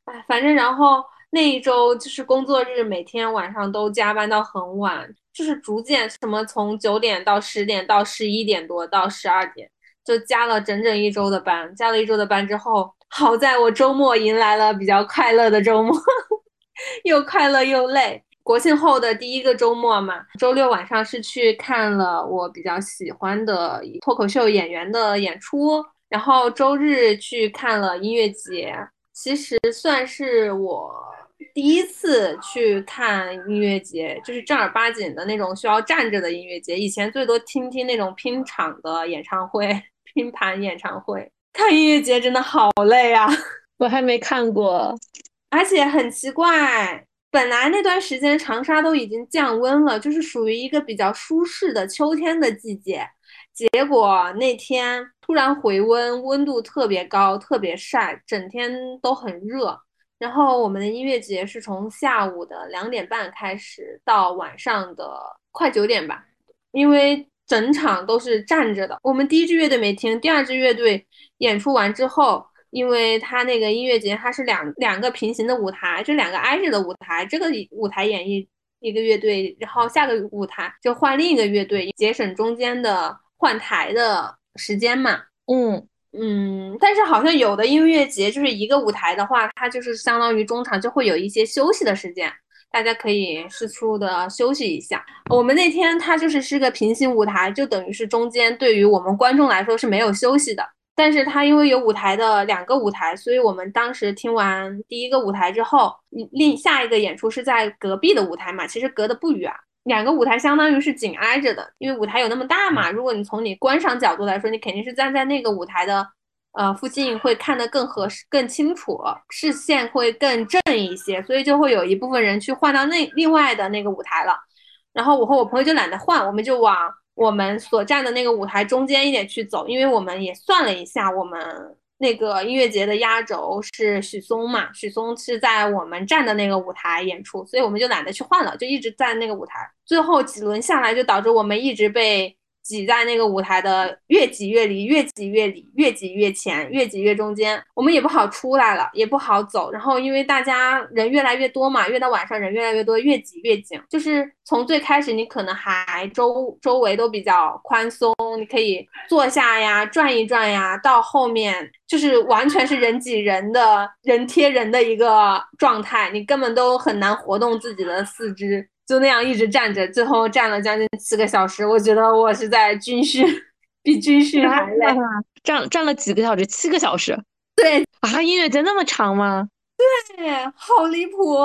哎，反正然后那一周就是工作日，每天晚上都加班到很晚，就是逐渐什么从九点到十点到十一点多到十二点，就加了整整一周的班。加了一周的班之后，好在我周末迎来了比较快乐的周末，又快乐又累。国庆后的第一个周末嘛，周六晚上是去看了我比较喜欢的脱口秀演员的演出，然后周日去看了音乐节。其实算是我第一次去看音乐节，就是正儿八经的那种需要站着的音乐节。以前最多听听那种拼场的演唱会、拼盘演唱会。看音乐节真的好累啊！我还没看过，而且很奇怪。本来那段时间长沙都已经降温了，就是属于一个比较舒适的秋天的季节。结果那天突然回温，温度特别高，特别晒，整天都很热。然后我们的音乐节是从下午的两点半开始，到晚上的快九点吧，因为整场都是站着的。我们第一支乐队没听，第二支乐队演出完之后。因为他那个音乐节，它是两两个平行的舞台，就两个挨着的舞台。这个舞台演绎一个乐队，然后下个舞台就换另一个乐队，节省中间的换台的时间嘛。嗯嗯，但是好像有的音乐节就是一个舞台的话，它就是相当于中场就会有一些休息的时间，大家可以适处的休息一下。我们那天它就是是个平行舞台，就等于是中间对于我们观众来说是没有休息的。但是它因为有舞台的两个舞台，所以我们当时听完第一个舞台之后，另下一个演出是在隔壁的舞台嘛，其实隔得不远，两个舞台相当于是紧挨着的，因为舞台有那么大嘛。如果你从你观赏角度来说，你肯定是站在那个舞台的呃附近会看得更合适、更清楚，视线会更正一些，所以就会有一部分人去换到那另外的那个舞台了。然后我和我朋友就懒得换，我们就往。我们所站的那个舞台中间一点去走，因为我们也算了一下，我们那个音乐节的压轴是许嵩嘛，许嵩是在我们站的那个舞台演出，所以我们就懒得去换了，就一直在那个舞台。最后几轮下来，就导致我们一直被。挤在那个舞台的越挤越离，越挤越离，越挤越前，越挤越中间，我们也不好出来了，也不好走。然后因为大家人越来越多嘛，越到晚上人越来越多，越挤越紧。就是从最开始你可能还周周围都比较宽松，你可以坐下呀，转一转呀，到后面就是完全是人挤人的人贴人的一个状态，你根本都很难活动自己的四肢。就那样一直站着，最后站了将近七个小时。我觉得我是在军训，比军训还累。站站了几个小时？七个小时。对啊，音乐节那么长吗？对，好离谱。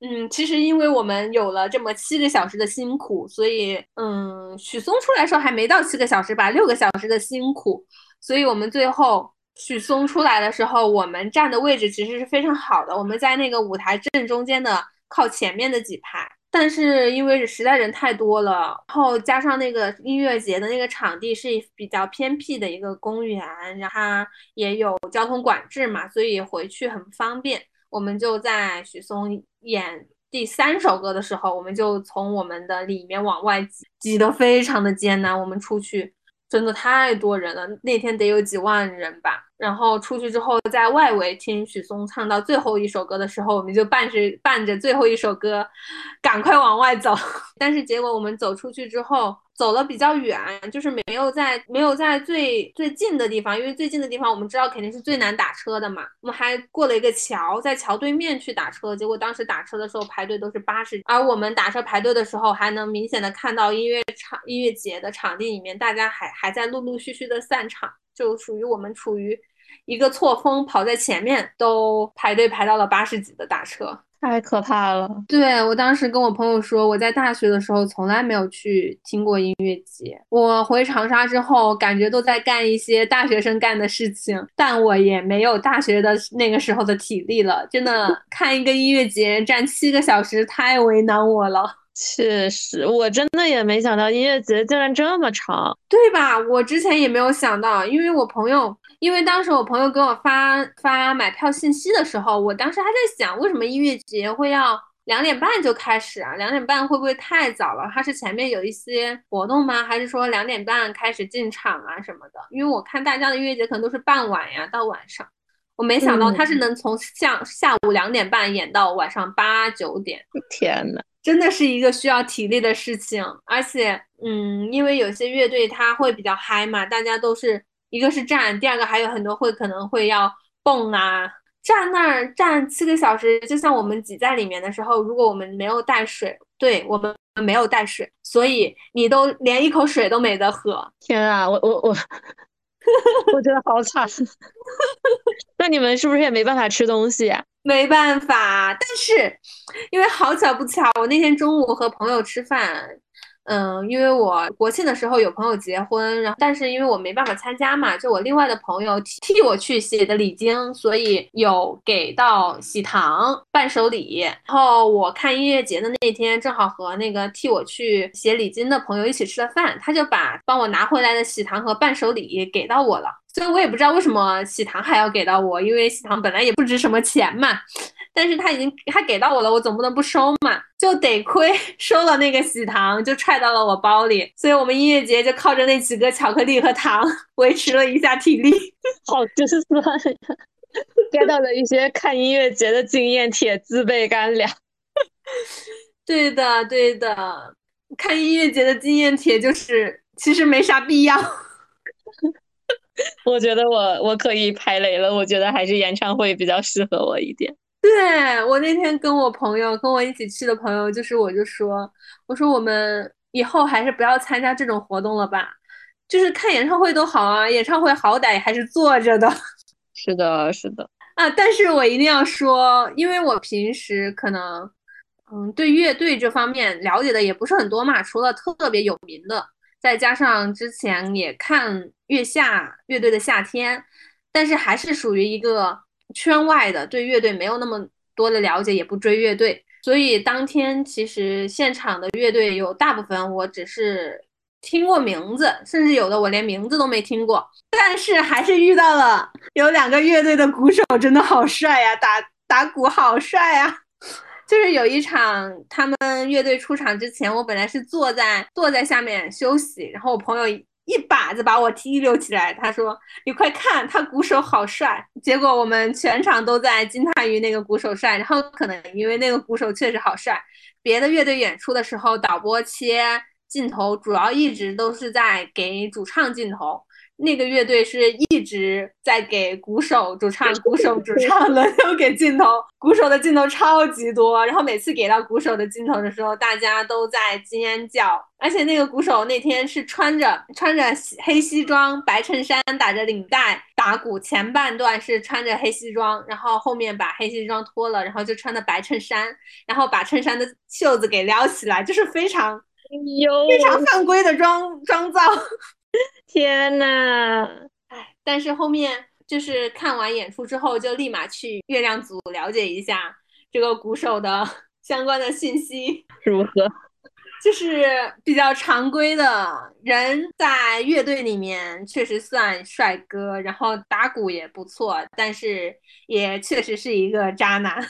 嗯，其实因为我们有了这么七个小时的辛苦，所以嗯，许嵩出来时候还没到七个小时吧，六个小时的辛苦。所以我们最后许嵩出来的时候，我们站的位置其实是非常好的，我们在那个舞台正中间的靠前面的几排。但是因为实在人太多了，然后加上那个音乐节的那个场地是比较偏僻的一个公园，然后也有交通管制嘛，所以回去很不方便。我们就在许嵩演第三首歌的时候，我们就从我们的里面往外挤，挤得非常的艰难。我们出去真的太多人了，那天得有几万人吧。然后出去之后，在外围听许嵩唱到最后一首歌的时候，我们就伴着伴着最后一首歌，赶快往外走。但是结果我们走出去之后。走了比较远，就是没有在没有在最最近的地方，因为最近的地方我们知道肯定是最难打车的嘛。我们还过了一个桥，在桥对面去打车，结果当时打车的时候排队都是八十，而我们打车排队的时候还能明显的看到音乐场音乐节的场地里面，大家还还在陆陆续续的散场，就属于我们处于一个错峰，跑在前面都排队排到了八十几的大车。太可怕了！对我当时跟我朋友说，我在大学的时候从来没有去听过音乐节。我回长沙之后，感觉都在干一些大学生干的事情，但我也没有大学的那个时候的体力了。真的，看一个音乐节站七个小时，太为难我了。确实，我真的也没想到音乐节竟然这么长，对吧？我之前也没有想到，因为我朋友。因为当时我朋友给我发发买票信息的时候，我当时还在想，为什么音乐节会要两点半就开始啊？两点半会不会太早了？它是前面有一些活动吗？还是说两点半开始进场啊什么的？因为我看大家的音乐节可能都是傍晚呀，到晚上，我没想到他是能从下下午两点半演到晚上八九点。天呐，真的是一个需要体力的事情，而且，嗯，因为有些乐队它会比较嗨嘛，大家都是。一个是站，第二个还有很多会可能会要蹦啊，站那儿站七个小时，就像我们挤在里面的时候，如果我们没有带水，对我们没有带水，所以你都连一口水都没得喝。天啊，我我我，我觉得好惨。那你们是不是也没办法吃东西？没办法，但是因为好巧不巧，我那天中午和朋友吃饭。嗯，因为我国庆的时候有朋友结婚，然后但是因为我没办法参加嘛，就我另外的朋友替我去写的礼金，所以有给到喜糖伴手礼。然后我看音乐节的那天，正好和那个替我去写礼金的朋友一起吃了饭，他就把帮我拿回来的喜糖和伴手礼给到我了。所以我也不知道为什么喜糖还要给到我，因为喜糖本来也不值什么钱嘛。但是他已经他给到我了，我总不能不收嘛，就得亏 收了那个喜糖，就揣到了我包里。所以我们音乐节就靠着那几个巧克力和糖维持了一下体力。好心酸呀，get 到了一些看音乐节的经验帖，自备干粮。对的，对的，看音乐节的经验帖就是其实没啥必要。我觉得我我可以排雷了，我觉得还是演唱会比较适合我一点。对我那天跟我朋友跟我一起去的朋友，就是我就说，我说我们以后还是不要参加这种活动了吧，就是看演唱会都好啊，演唱会好歹还是坐着的。是的，是的啊，但是我一定要说，因为我平时可能，嗯，对乐队这方面了解的也不是很多嘛，除了特别有名的，再加上之前也看月下乐队的夏天，但是还是属于一个圈外的，对乐队没有那么多的了解，也不追乐队，所以当天其实现场的乐队有大部分我只是。听过名字，甚至有的我连名字都没听过，但是还是遇到了有两个乐队的鼓手，真的好帅呀，打打鼓好帅呀！就是有一场他们乐队出场之前，我本来是坐在坐在下面休息，然后我朋友一把子把我提溜起来，他说：“你快看，他鼓手好帅！”结果我们全场都在惊叹于那个鼓手帅，然后可能因为那个鼓手确实好帅，别的乐队演出的时候导播切。镜头主要一直都是在给主唱镜头，那个乐队是一直在给鼓手、主唱、鼓手、主唱轮流给镜头，鼓手的镜头超级多，然后每次给到鼓手的镜头的时候，大家都在尖叫，而且那个鼓手那天是穿着穿着黑西装、白衬衫，打着领带打鼓，前半段是穿着黑西装，然后后面把黑西装脱了，然后就穿的白衬衫，然后把衬衫的袖子给撩起来，就是非常。非常犯规的妆妆造，天呐！哎，但是后面就是看完演出之后，就立马去月亮组了解一下这个鼓手的 相关的信息如何？就是比较常规的人，在乐队里面确实算帅哥，然后打鼓也不错，但是也确实是一个渣男。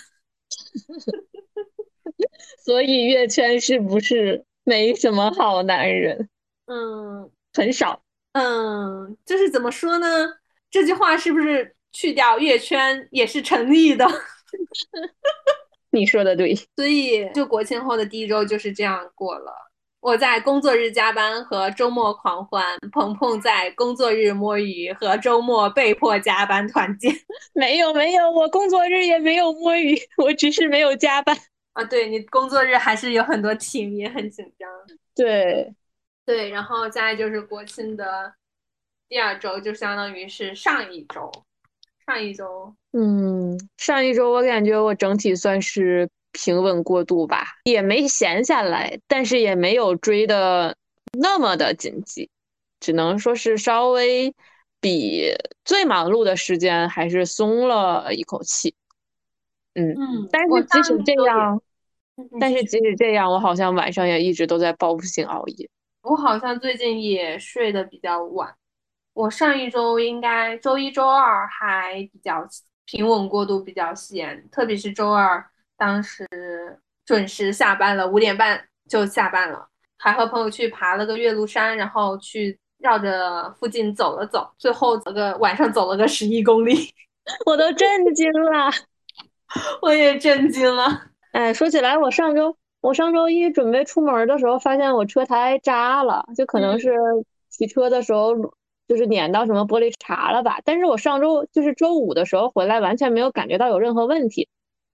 所以乐圈是不是？没什么好男人，嗯，很少，嗯，就是怎么说呢？这句话是不是去掉乐圈也是成立的？你说的对，所以就国庆后的第一周就是这样过了。我在工作日加班和周末狂欢，鹏鹏在工作日摸鱼和周末被迫加班团建。没有没有，我工作日也没有摸鱼，我只是没有加班。啊，对你工作日还是有很多题，也很紧张。对，对，然后再就是国庆的第二周，就相当于是上一周。上一周，嗯，上一周我感觉我整体算是平稳过渡吧，也没闲下来，但是也没有追的那么的紧急，只能说是稍微比最忙碌的时间还是松了一口气。嗯嗯，但是即使这样。但是即使这样，我好像晚上也一直都在报复性熬夜。我好像最近也睡得比较晚。我上一周应该周一、周二还比较平稳过渡，比较闲。特别是周二，当时准时下班了，五点半就下班了，还和朋友去爬了个岳麓山，然后去绕着附近走了走，最后走个晚上走了个十一公里，我都震惊了，我也震惊了。哎，说起来，我上周我上周一准备出门的时候，发现我车胎扎了，就可能是骑车的时候就是碾到什么玻璃碴了吧。但是我上周就是周五的时候回来，完全没有感觉到有任何问题，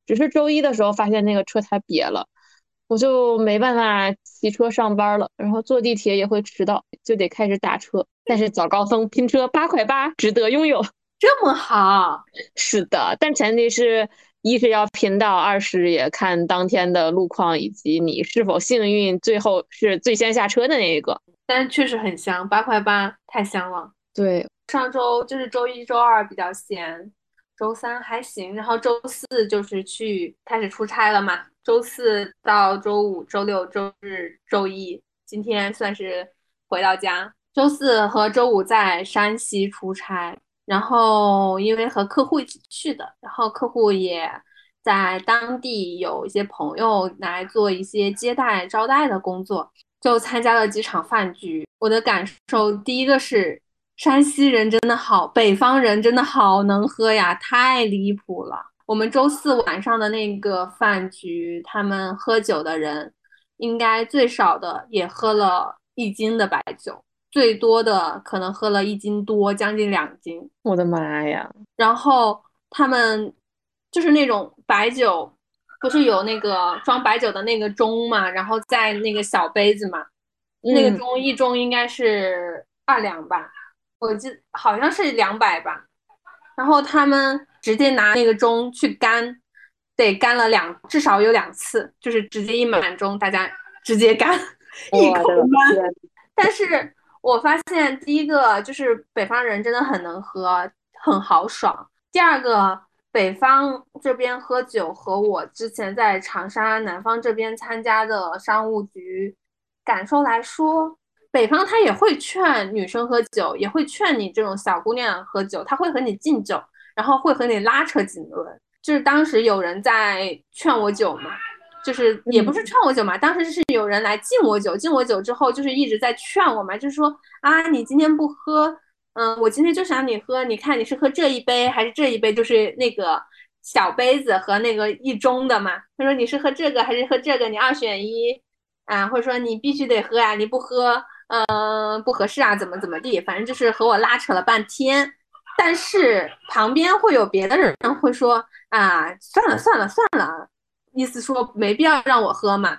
只是周一的时候发现那个车胎瘪了，我就没办法骑车上班了，然后坐地铁也会迟到，就得开始打车。但是早高峰拼车八块八，值得拥有。这么好？是的，但前提是。一是要拼到，二是也看当天的路况以及你是否幸运，最后是最先下车的那一个。但确实很香，八块八太香了。对，上周就是周一周二比较闲，周三还行，然后周四就是去开始出差了嘛。周四到周五、周六、周日、周一，今天算是回到家。周四和周五在山西出差。然后因为和客户一起去的，然后客户也在当地有一些朋友来做一些接待招待的工作，就参加了几场饭局。我的感受，第一个是山西人真的好，北方人真的好能喝呀，太离谱了。我们周四晚上的那个饭局，他们喝酒的人应该最少的也喝了一斤的白酒。最多的可能喝了一斤多，将近两斤。我的妈呀！然后他们就是那种白酒，不是有那个装白酒的那个盅嘛？然后在那个小杯子嘛，那个盅一盅应该是二两吧，我记好像是两百吧。然后他们直接拿那个盅去干，得干了两至少有两次，就是直接一满盅，大家直接干 一口闷。但是我发现第一个就是北方人真的很能喝，很豪爽。第二个，北方这边喝酒和我之前在长沙南方这边参加的商务局感受来说。北方他也会劝女生喝酒，也会劝你这种小姑娘喝酒，他会和你敬酒，然后会和你拉扯几轮。就是当时有人在劝我酒嘛，就是也不是劝我酒嘛，当时是有人来敬我酒，敬我酒之后就是一直在劝我嘛，就是说啊，你今天不喝，嗯，我今天就想你喝，你看你是喝这一杯还是这一杯，就是那个小杯子和那个一盅的嘛。他说你是喝这个还是喝这个，你二选一啊，或者说你必须得喝呀，你不喝。嗯，不合适啊，怎么怎么地，反正就是和我拉扯了半天。但是旁边会有别的人会说啊，算了算了算了，意思说没必要让我喝嘛。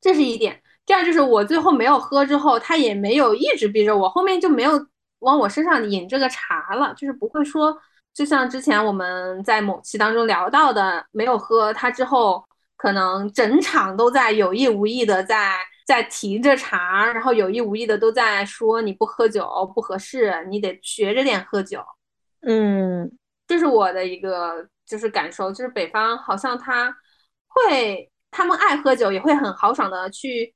这是一点。第二就是我最后没有喝之后，他也没有一直逼着我，后面就没有往我身上引这个茬了，就是不会说，就像之前我们在某期当中聊到的，没有喝他之后，可能整场都在有意无意的在。在提着茬，然后有意无意的都在说你不喝酒不合适，你得学着点喝酒。嗯，这是我的一个就是感受，就是北方好像他会，他们爱喝酒，也会很豪爽的去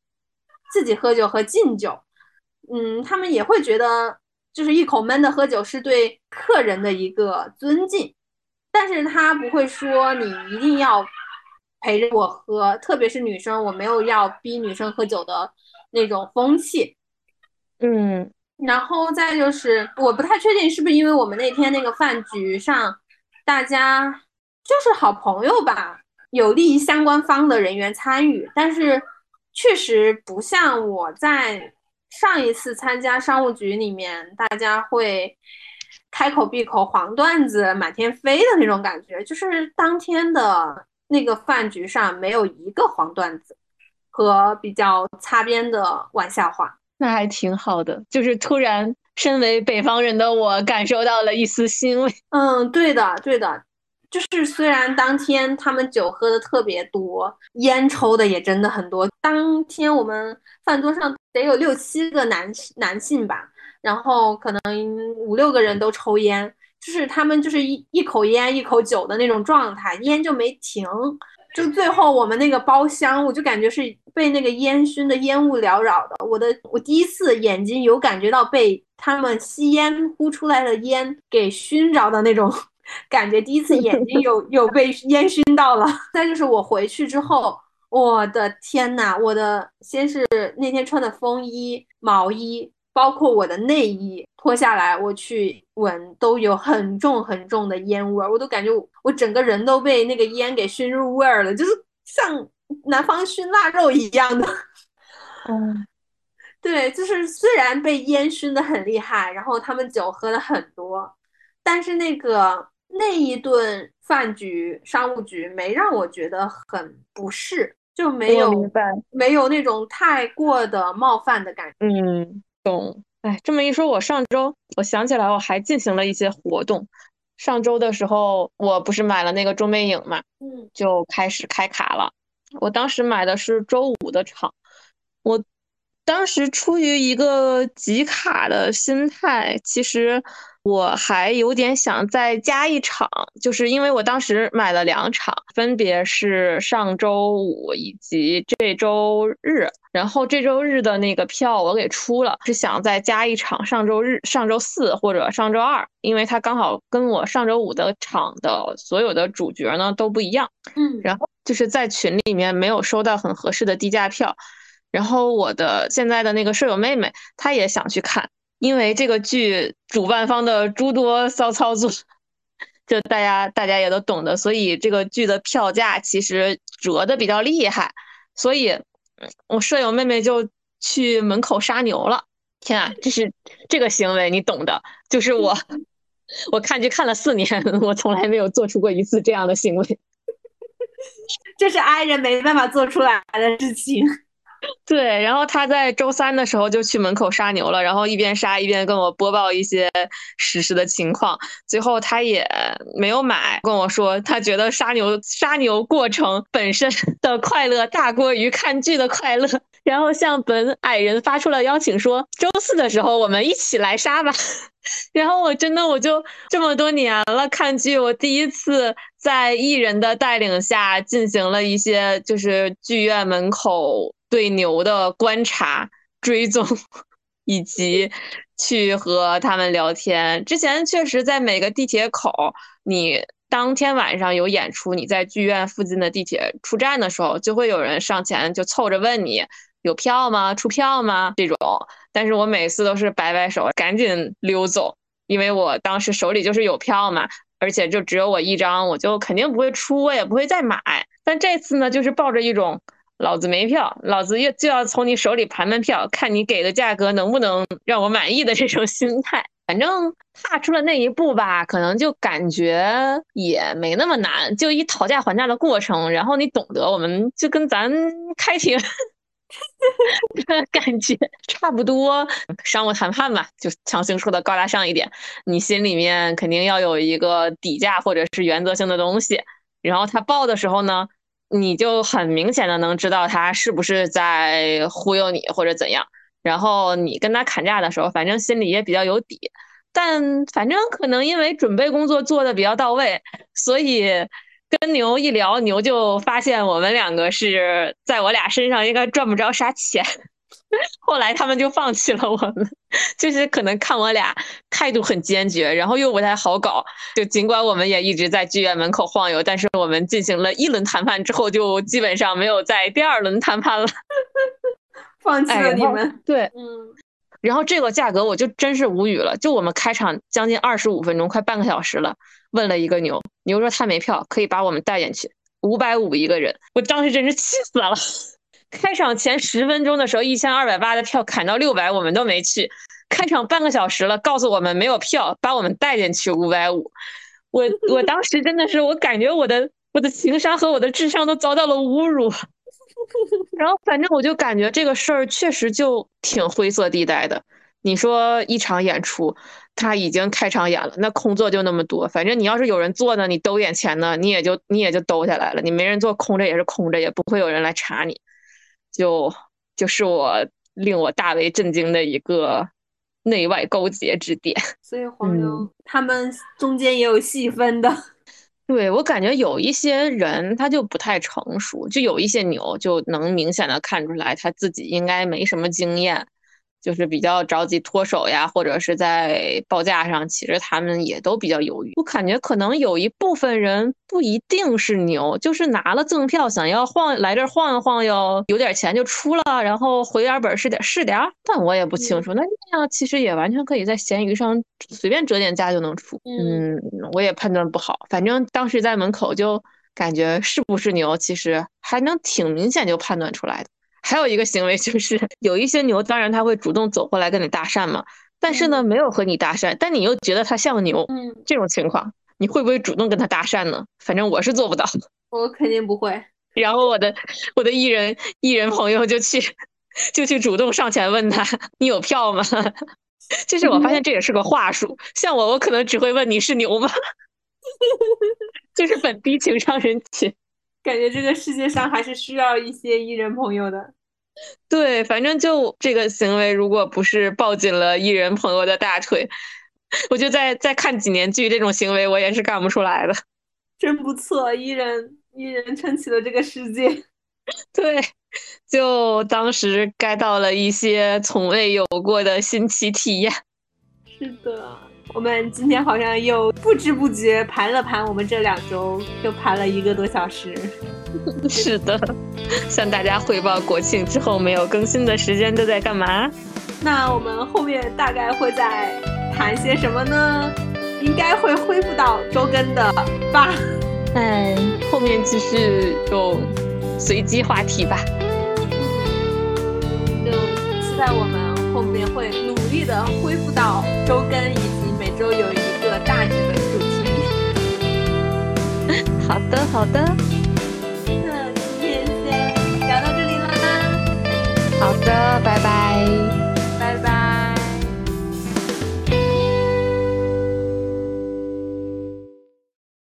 自己喝酒和敬酒。嗯，他们也会觉得就是一口闷的喝酒是对客人的一个尊敬，但是他不会说你一定要。陪着我喝，特别是女生，我没有要逼女生喝酒的那种风气。嗯，然后再就是，我不太确定是不是因为我们那天那个饭局上，大家就是好朋友吧，有利于相关方的人员参与，但是确实不像我在上一次参加商务局里面，大家会开口闭口黄段子满天飞的那种感觉，就是当天的。那个饭局上没有一个黄段子和比较擦边的玩笑话，那还挺好的。就是突然，身为北方人的我感受到了一丝欣慰。嗯，对的，对的。就是虽然当天他们酒喝的特别多，烟抽的也真的很多。当天我们饭桌上得有六七个男男性吧，然后可能五六个人都抽烟。就是他们就是一一口烟一口酒的那种状态，烟就没停。就最后我们那个包厢，我就感觉是被那个烟熏的烟雾缭绕的。我的我第一次眼睛有感觉到被他们吸烟呼出来的烟给熏着的那种感觉，第一次眼睛有有被烟熏到了。再就是我回去之后，我的天呐，我的先是那天穿的风衣毛衣。包括我的内衣脱下来，我去闻，都有很重很重的烟味儿，我都感觉我整个人都被那个烟给熏入味儿了，就是像南方熏腊肉一样的。嗯，对，就是虽然被烟熏的很厉害，然后他们酒喝了很多，但是那个那一顿饭局商务局没让我觉得很不适，就没有没有那种太过的冒犯的感觉。嗯。懂，哎，这么一说，我上周我想起来，我还进行了一些活动。上周的时候，我不是买了那个中美影嘛，嗯，就开始开卡了。我当时买的是周五的场，我当时出于一个集卡的心态，其实。我还有点想再加一场，就是因为我当时买了两场，分别是上周五以及这周日，然后这周日的那个票我给出了，是想再加一场上周日、上周四或者上周二，因为它刚好跟我上周五的场的所有的主角呢都不一样。嗯，然后就是在群里面没有收到很合适的低价票，然后我的现在的那个舍友妹妹她也想去看。因为这个剧主办方的诸多骚操作，就大家大家也都懂的，所以这个剧的票价其实折的比较厉害，所以我舍友妹妹就去门口杀牛了。天啊，这是这个行为你懂的，就是我 我看剧看了四年，我从来没有做出过一次这样的行为，这是 I 人没办法做出来的事情。对，然后他在周三的时候就去门口杀牛了，然后一边杀一边跟我播报一些实时的情况。最后他也没有买，跟我说他觉得杀牛杀牛过程本身 的快乐大过于看剧的快乐。然后向本矮人发出了邀请，说周四的时候我们一起来杀吧。然后我真的我就这么多年了看剧，我第一次在艺人的带领下进行了一些就是剧院门口对牛的观察、追踪，以及去和他们聊天。之前确实在每个地铁口，你当天晚上有演出，你在剧院附近的地铁出站的时候，就会有人上前就凑着问你。有票吗？出票吗？这种，但是我每次都是摆摆手，赶紧溜走，因为我当时手里就是有票嘛，而且就只有我一张，我就肯定不会出，我也不会再买。但这次呢，就是抱着一种老子没票，老子要就要从你手里盘盘票，看你给的价格能不能让我满意的这种 心态。反正踏出了那一步吧，可能就感觉也没那么难，就一讨价还价的过程，然后你懂得，我们就跟咱开庭。感觉差不多，商务谈判嘛，就强行说的高大上一点。你心里面肯定要有一个底价或者是原则性的东西，然后他报的时候呢，你就很明显的能知道他是不是在忽悠你或者怎样。然后你跟他砍价的时候，反正心里也比较有底。但反正可能因为准备工作做的比较到位，所以。跟牛一聊，牛就发现我们两个是在我俩身上应该赚不着啥钱。后来他们就放弃了我们，就是可能看我俩态度很坚决，然后又不太好搞。就尽管我们也一直在剧院门口晃悠，但是我们进行了一轮谈判之后，就基本上没有在第二轮谈判了，放弃了你们。对，嗯。然后这个价格我就真是无语了，就我们开场将近二十五分钟，快半个小时了。问了一个牛，牛说他没票，可以把我们带进去，五百五一个人。我当时真是气死了。开场前十分钟的时候，一千二百八的票砍到六百，我们都没去。开场半个小时了，告诉我们没有票，把我们带进去五百五。我 我当时真的是，我感觉我的我的情商和我的智商都遭到了侮辱。然后反正我就感觉这个事儿确实就挺灰色地带的。你说一场演出。他已经开场演了，那空座就那么多，反正你要是有人坐呢，你兜眼前呢，你也就你也就兜下来了。你没人坐，空着也是空着，也不会有人来查你。就就是我令我大为震惊的一个内外勾结之点。所以黄牛他们中间也有细分的。对我感觉有一些人他就不太成熟，就有一些牛就能明显的看出来他自己应该没什么经验。就是比较着急脱手呀，或者是在报价上，其实他们也都比较犹豫。我感觉可能有一部分人不一定是牛，就是拿了赠票想要晃来这儿晃悠晃悠，有点钱就出了，然后回点本是点是点。但我也不清楚，那那样其实也完全可以在闲鱼上随便折点价就能出。嗯，我也判断不好。反正当时在门口就感觉是不是牛，其实还能挺明显就判断出来的。还有一个行为就是，有一些牛，当然它会主动走过来跟你搭讪嘛，但是呢，没有和你搭讪，但你又觉得它像牛，嗯，这种情况，你会不会主动跟他搭讪呢？反正我是做不到，我肯定不会。然后我的我的艺人艺人朋友就去 就去主动上前问他，你有票吗？就是我发现这也是个话术，像我，我可能只会问你是牛吗？就是本低情商人群。感觉这个世界上还是需要一些艺人朋友的。对，反正就这个行为，如果不是抱紧了艺人朋友的大腿，我就再再看几年剧，这种行为我也是干不出来的。真不错，艺人艺人撑起了这个世界。对，就当时该到了一些从未有过的新奇体验。是的。我们今天好像又不知不觉盘了盘，我们这两周又盘了一个多小时。是的，向大家汇报国庆之后没有更新的时间都在干嘛？那我们后面大概会在谈些什么呢？应该会恢复到周更的吧？哎，后面继续用随机话题吧。就期待我们后面会努力的恢复到周更。周有一个大致的主题。好的，好的。那今天先聊到这里啦。好的，拜拜。